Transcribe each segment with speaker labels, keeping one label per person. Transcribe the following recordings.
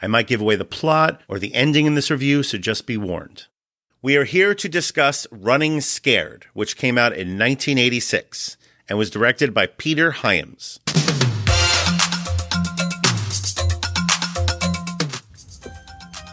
Speaker 1: I might give away the plot or the ending in this review, so just be warned. We are here to discuss Running Scared, which came out in 1986 and was directed by Peter Hyams.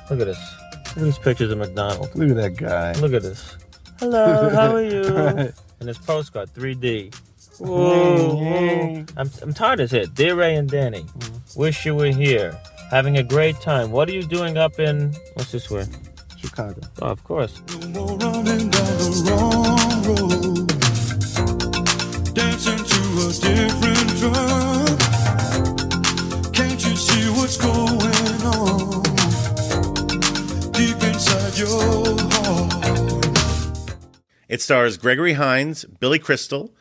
Speaker 2: Look at this. Look at these pictures of McDonald's.
Speaker 3: Look at that guy.
Speaker 2: Look at this. Hello, how are you?
Speaker 3: Right.
Speaker 2: And this postcard, 3D. Whoa, whoa. I'm, I'm tired as it. Dear Ray and Danny, mm. wish you were here. Having a great time. What are you doing up in, what's this word?
Speaker 3: Chicago.
Speaker 2: Oh, of course.
Speaker 4: No running down the wrong road, dancing to a different drum. Can't you see what's going on deep inside your heart?
Speaker 1: It stars Gregory Hines, Billy Crystal,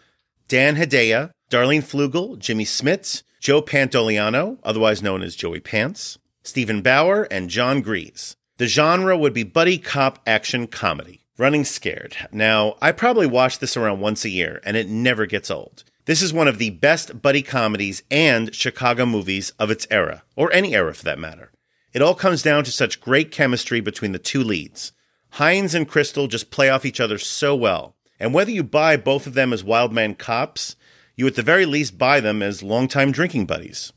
Speaker 1: Dan Hedaya, Darlanne Fluegel, Jimmy Smits, Joe Pantoliano, otherwise known as Joey Pants, Steven Bauer, and Jon Gries. The genre would be buddy cop action comedy. Running Scared. Now, I probably watch this around once a year, and it never gets old. This is one of the best buddy comedies and Chicago movies of its era, or any era for that matter. It all comes down to such great chemistry between the two leads. Hines and Crystal just play off each other so well. And whether you buy both of them as Wildman cops, you at the very least buy them as longtime drinking buddies.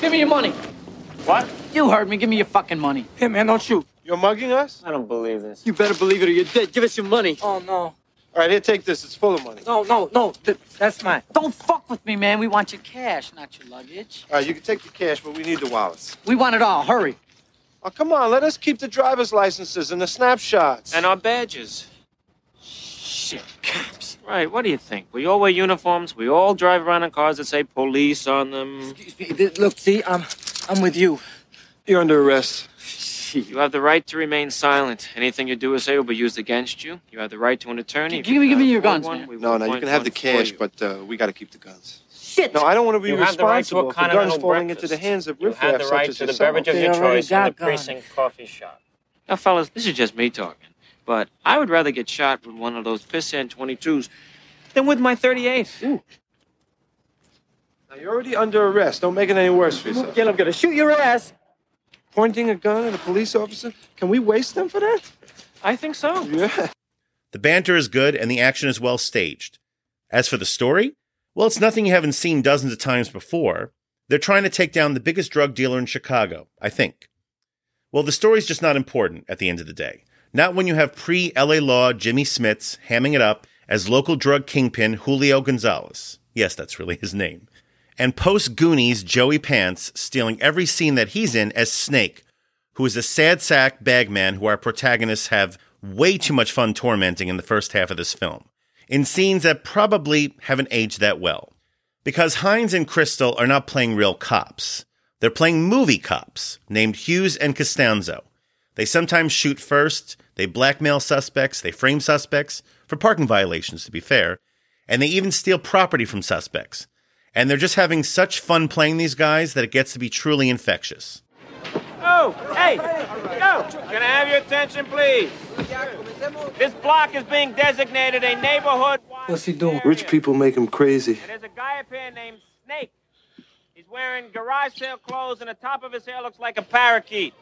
Speaker 5: Give me your money.
Speaker 6: What?
Speaker 5: You heard me. Give me your fucking money.
Speaker 6: Hey, man, don't shoot.
Speaker 7: You're mugging us?
Speaker 6: I don't believe this.
Speaker 5: You better believe it or you're dead. Give us your money.
Speaker 6: Oh, no.
Speaker 7: All right, here, take this. It's full of money.
Speaker 6: No, no, no. Th- that's mine.
Speaker 5: Don't fuck with me, man. We want your cash, not your luggage.
Speaker 7: All right, you can take the cash, but we need the wallets.
Speaker 5: We want it all. Hurry.
Speaker 7: Oh, come on, let us keep the driver's licenses and the snapshots.
Speaker 6: And our badges.
Speaker 5: Shit.
Speaker 6: Right, what do you think? We all wear uniforms. We all drive around in cars that say police on them.
Speaker 5: Excuse me. Look, see, I'm, I'm with you.
Speaker 7: You're under arrest.
Speaker 6: You have the right to remain silent. Anything you do or say will be used against you. You have the right to an attorney. If
Speaker 5: Give
Speaker 6: you
Speaker 5: me- give me your guns,
Speaker 6: one,
Speaker 5: man.
Speaker 7: No, no, you can have the cash, but uh, we got to keep the guns.
Speaker 5: Shit.
Speaker 7: No, I don't want to be
Speaker 6: You have the right to a
Speaker 7: responsible for guns falling
Speaker 6: breakfast.
Speaker 7: into the hands of riffraffs such as
Speaker 6: You have the right to the
Speaker 7: yourself.
Speaker 6: beverage of your choice in the
Speaker 5: got guns.
Speaker 6: precinct coffee shop. Now, fellas, this is just me talking. But I would rather get shot with one of those pissant 22s than with my 38.
Speaker 7: Now, you're already under arrest. Don't make it any worse for yourself.
Speaker 5: Get, I'm gonna shoot your ass.
Speaker 7: Pointing a gun at a police officer? Can we waste them for that?
Speaker 6: I think so.
Speaker 7: Yeah.
Speaker 1: The banter is good and the action is well staged. As for the story, well, it's nothing you haven't seen dozens of times before. They're trying to take down the biggest drug dealer in Chicago, I think. Well, the story's just not important at the end of the day. Not when you have pre LA Law Jimmy Smits hamming it up as local drug kingpin Julio Gonzalez. Yes, that's really his name. And post Goonies Joey Pants stealing every scene that he's in as Snake, who is a sad sack bagman who our protagonists have way too much fun tormenting in the first half of this film, in scenes that probably haven't aged that well. Because Hines and Crystal are not playing real cops. They're playing movie cops named Hughes and Costanzo. They sometimes shoot first, they blackmail suspects, they frame suspects, for parking violations, to be fair, and they even steal property from suspects. And they're just having such fun playing these guys that it gets to be truly infectious.
Speaker 6: Oh, hey, yo, can I have your attention, please? This block is being designated a neighborhood.
Speaker 5: What's he doing?
Speaker 7: Rich people make him crazy.
Speaker 6: There's a guy up here named Snake. He's wearing garage sale clothes, and the top of his hair looks like a parakeet.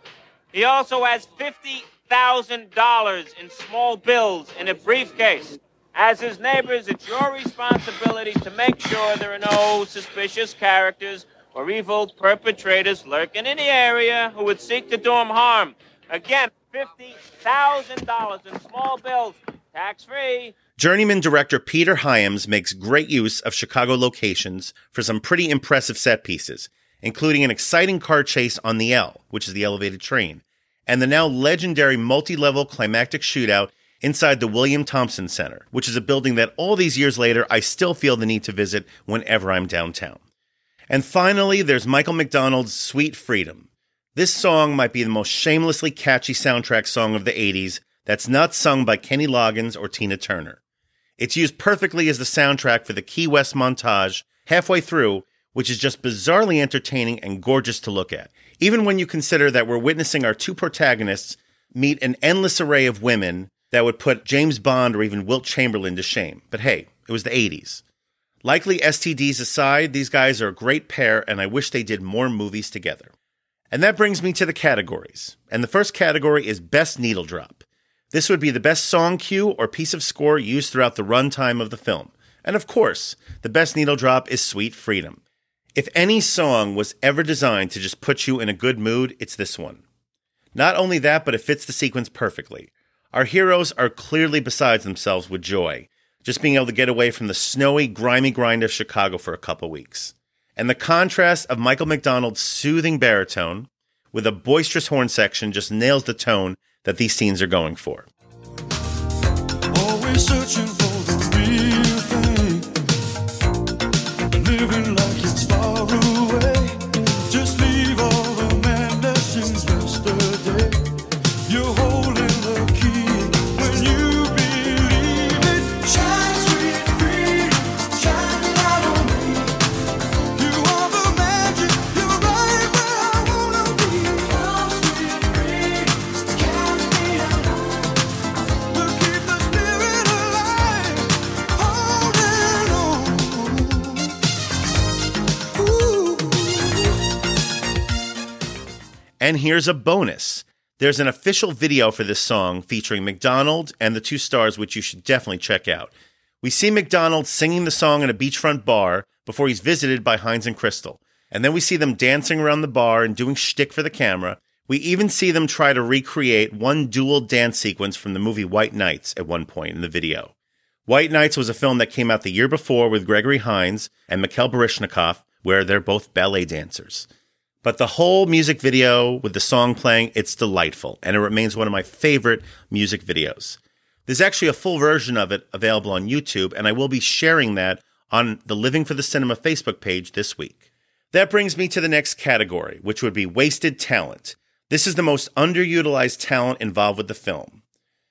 Speaker 6: He also has fifty thousand dollars in small bills in a briefcase. As his neighbors, it's your responsibility to make sure there are no suspicious characters or evil perpetrators lurking in the area who would seek to do him harm. Again, fifty thousand dollars in small bills, tax free.
Speaker 1: Journeyman director Peter Hyams makes great use of Chicago locations for some pretty impressive set pieces, including an exciting car chase on the L, which is the elevated train, and the now legendary multi level climactic shootout inside the William Thompson Center, which is a building that all these years later I still feel the need to visit whenever I'm downtown. And finally, there's Michael McDonald's Sweet Freedom. This song might be the most shamelessly catchy soundtrack song of the 80s that's not sung by Kenny Loggins or Tina Turner. It's used perfectly as the soundtrack for the Key West montage halfway through, which is just bizarrely entertaining and gorgeous to look at. Even when you consider that we're witnessing our two protagonists meet an endless array of women that would put James Bond or even Wilt Chamberlain to shame. But hey, it was the 80s. Likely STDs aside, these guys are a great pair, and I wish they did more movies together. And that brings me to the categories. And the first category is Best Needle Drop. This would be the best song cue or piece of score used throughout the runtime of the film. And of course, the best needle drop is Sweet Freedom. If any song was ever designed to just put you in a good mood, it's this one. Not only that, but it fits the sequence perfectly. Our heroes are clearly besides themselves with joy, just being able to get away from the snowy, grimy grind of Chicago for a couple weeks. And the contrast of Michael McDonald's soothing baritone with a boisterous horn section just nails the tone that these scenes are going for. And here's a bonus. There's an official video for this song featuring McDonald and the two stars, which you should definitely check out. We see McDonald singing the song in a beachfront bar before he's visited by Hines and Crystal. And then we see them dancing around the bar and doing shtick for the camera. We even see them try to recreate one dual dance sequence from the movie White Nights at one point in the video. White Nights was a film that came out the year before with Gregory Hines and Mikhail Baryshnikov, where they're both ballet dancers. But the whole music video with the song playing, it's delightful, and it remains one of my favorite music videos. There's actually a full version of it available on YouTube, and I will be sharing that on the Living for the Cinema Facebook page this week. That brings me to the next category, which would be wasted talent. This is the most underutilized talent involved with the film.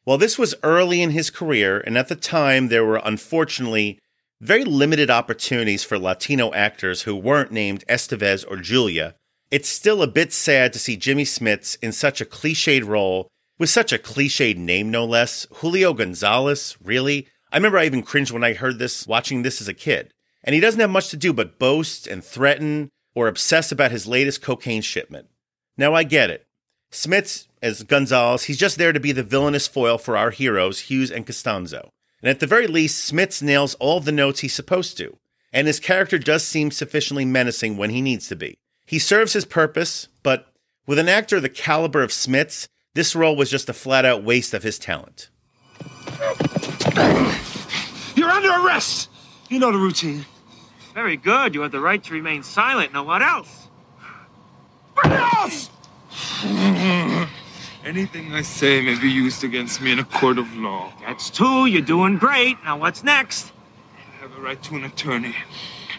Speaker 1: Well, this was early in his career, and at the time, there were unfortunately very limited opportunities for Latino actors who weren't named Estevez or Julia. It's still a bit sad to see Jimmy Smits in such a cliched role, with such a cliched name, no less. Julio Gonzalez, really? I remember I even cringed when I heard this, watching this as a kid. And he doesn't have much to do but boast and threaten or obsess about his latest cocaine shipment. Now, I get it. Smits, as Gonzalez, he's just there to be the villainous foil for our heroes, Hughes and Costanzo. And at the very least, Smits nails all the notes he's supposed to. And his character does seem sufficiently menacing when he needs to be. He serves his purpose, but with an actor the caliber of Smits, this role was just a flat out waste of his talent.
Speaker 7: You're under arrest. You know the routine.
Speaker 6: Very good. You have the right to remain silent. Now, what else?
Speaker 7: What else?
Speaker 3: Anything I say may be used against me in a court of law.
Speaker 6: That's two. You're doing great. Now, what's next?
Speaker 3: I have a right to an attorney.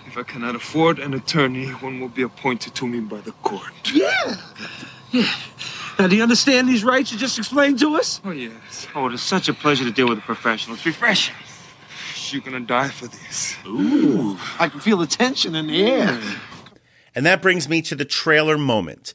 Speaker 3: If I cannot afford an attorney, one will be appointed to me by the court.
Speaker 7: Yeah. Yeah. Now, do you understand these rights you just explained to us?
Speaker 3: Oh, yes.
Speaker 6: Oh, it is such a pleasure to deal with a professional. It's refreshing.
Speaker 3: You're gonna die for this.
Speaker 7: Ooh. I can feel the tension in the air. Mm.
Speaker 1: And that brings me to the trailer moment.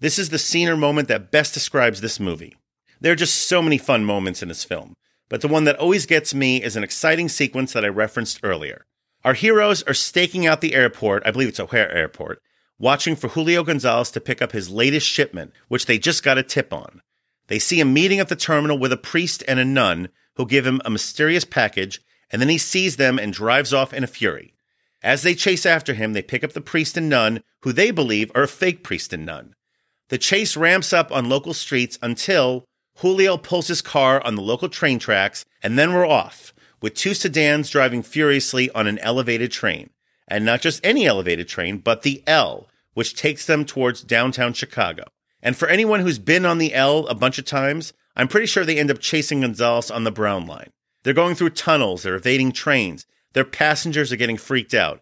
Speaker 1: This is the scene or moment that best describes this movie. There are just so many fun moments in this film, but the one that always gets me is an exciting sequence that I referenced earlier. Our heroes are staking out the airport, I believe it's O'Hare Airport, watching for Julio Gonzalez to pick up his latest shipment, which they just got a tip on. They see him meeting at the terminal with a priest and a nun who give him a mysterious package, and then he sees them and drives off in a fury. As they chase after him, they pick up the priest and nun, who they believe are a fake priest and nun. The chase ramps up on local streets until Julio pulls his car on the local train tracks, and then we're off, with two sedans driving furiously on an elevated train. And not just any elevated train, but the L, which takes them towards downtown Chicago. And for anyone who's been on the L a bunch of times, I'm pretty sure they end up chasing Gonzalez on the Brown line. They're going through tunnels, they're evading trains, their passengers are getting freaked out.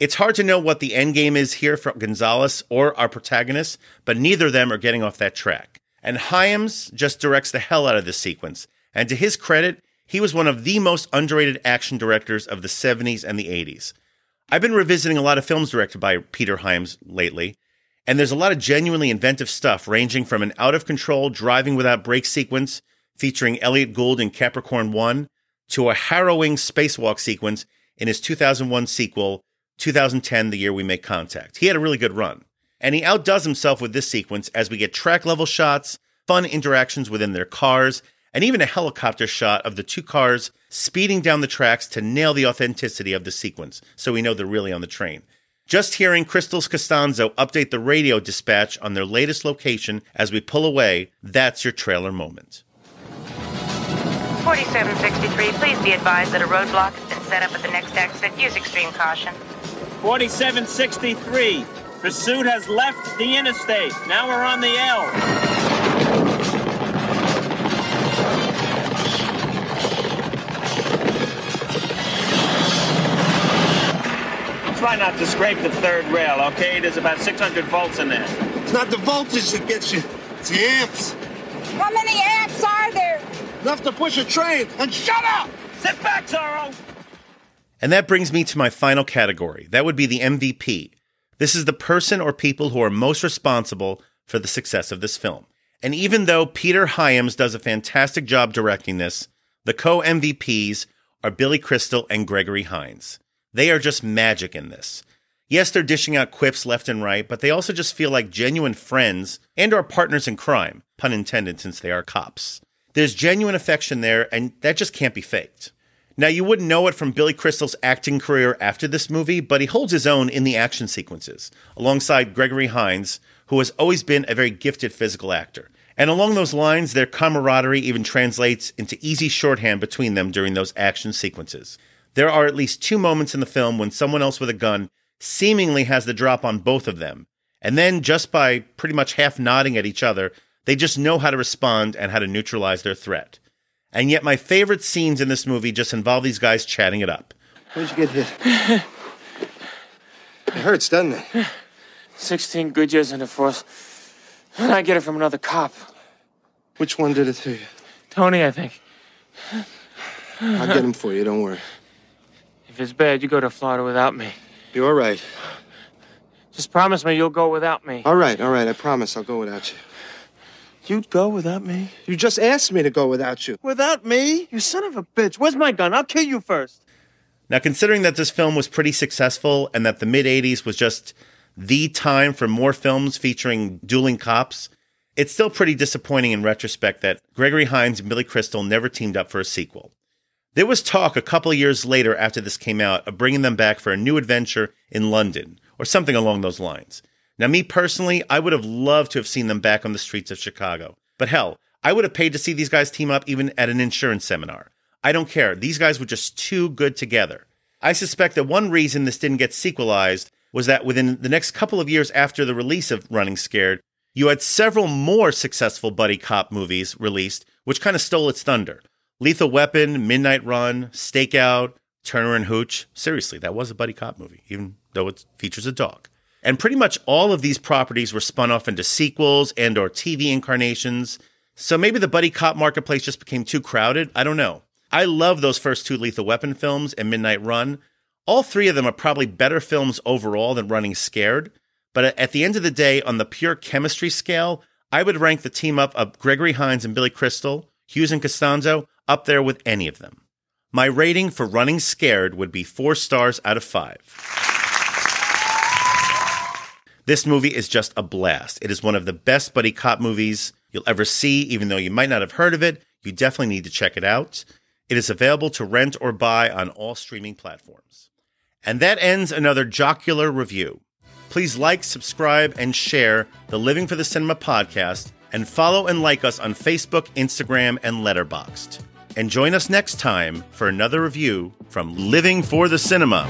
Speaker 1: It's hard to know what the end game is here for Gonzalez or our protagonist, but neither of them are getting off that track. And Hyams just directs the hell out of this sequence. And to his credit, he was one of the most underrated action directors of the 70s and the 80s. I've been revisiting a lot of films directed by Peter Hyams lately, and there's a lot of genuinely inventive stuff ranging from an out of control driving without brake sequence featuring Elliott Gould in Capricorn 1 to a harrowing spacewalk sequence in his 2001 sequel, 2010, the year we make contact. He had a really good run. And he outdoes himself with this sequence as we get track level shots, fun interactions within their cars, and even a helicopter shot of the two cars speeding down the tracks to nail the authenticity of the sequence so we know they're really on the train. Just hearing Crystal's Costanzo update the radio dispatch on their latest location as we pull away, that's your trailer moment.
Speaker 8: 4763, please be advised that a roadblock has been set up at the next exit. Use extreme caution.
Speaker 6: 4763. Pursuit has left the interstate. Now we're on the L. Try not to scrape the third rail, okay? There's about 600 volts in there.
Speaker 7: It's not the voltage that gets you, it's the amps.
Speaker 9: How many amps are there?
Speaker 7: Enough to push a train. And shut up!
Speaker 6: Sit back, Zorro!
Speaker 1: And that brings me to my final category. That would be the MVP. This is the person or people who are most responsible for the success of this film. And even though Peter Hyams does a fantastic job directing this, the co MVPs are Billy Crystal and Gregory Hines. They are just magic in this. Yes, they're dishing out quips left and right, but they also just feel like genuine friends and are partners in crime, pun intended since they are cops. There's genuine affection there, and that just can't be faked. Now, you wouldn't know it from Billy Crystal's acting career after this movie, but he holds his own in the action sequences, alongside Gregory Hines, who has always been a very gifted physical actor. And along those lines, their camaraderie even translates into easy shorthand between them during those action sequences. There are at least two moments in the film when someone else with a gun seemingly has the drop on both of them. And then, just by pretty much half nodding at each other, they just know how to respond and how to neutralize their threat. And yet, my favorite scenes in this movie just involve these guys chatting it up.
Speaker 7: Where'd you get hit? It hurts, doesn't it?
Speaker 6: 16 good years in the force. And I get it from another cop.
Speaker 7: Which one did it to you?
Speaker 6: Tony, I think.
Speaker 7: I'll get him for you, don't worry.
Speaker 6: If it's bad, you go to Florida without me.
Speaker 7: You're all right.
Speaker 6: Just promise me you'll go without me.
Speaker 7: All right, all right, I promise I'll go without you.
Speaker 6: You'd go without me?
Speaker 7: You just asked me to go without you.
Speaker 6: Without me? You son of a bitch. Where's my gun? I'll kill you first.
Speaker 1: Now, considering that this film was pretty successful and that the mid 80s was just the time for more films featuring dueling cops, it's still pretty disappointing in retrospect that Gregory Hines and Billy Crystal never teamed up for a sequel. There was talk a couple years later after this came out of bringing them back for a new adventure in London or something along those lines. Now, me personally, I would have loved to have seen them back on the streets of Chicago. But hell, I would have paid to see these guys team up even at an insurance seminar. I don't care. These guys were just too good together. I suspect that one reason this didn't get sequelized was that within the next couple of years after the release of Running Scared, you had several more successful buddy cop movies released, which kind of stole its thunder. Lethal Weapon, Midnight Run, Stakeout, Turner and Hooch. Seriously, that was a buddy cop movie, even though it features a dog. And pretty much all of these properties were spun off into sequels and or TV incarnations. So maybe the buddy cop marketplace just became too crowded. I don't know. I love those first two Lethal Weapon films and Midnight Run. All three of them are probably better films overall than Running Scared. But at the end of the day, on the pure chemistry scale, I would rank the team up of Gregory Hines and Billy Crystal, Hughes and Costanzo, up there with any of them. My rating for Running Scared would be four stars out of five. This movie is just a blast. It is one of the best buddy cop movies you'll ever see, even though you might not have heard of it. You definitely need to check it out. It is available to rent or buy on all streaming platforms. And that ends another jocular review. Please like, subscribe, and share the Living for the Cinema podcast, and follow and like us on Facebook, Instagram, and Letterboxd. And join us next time for another review from Living for the Cinema.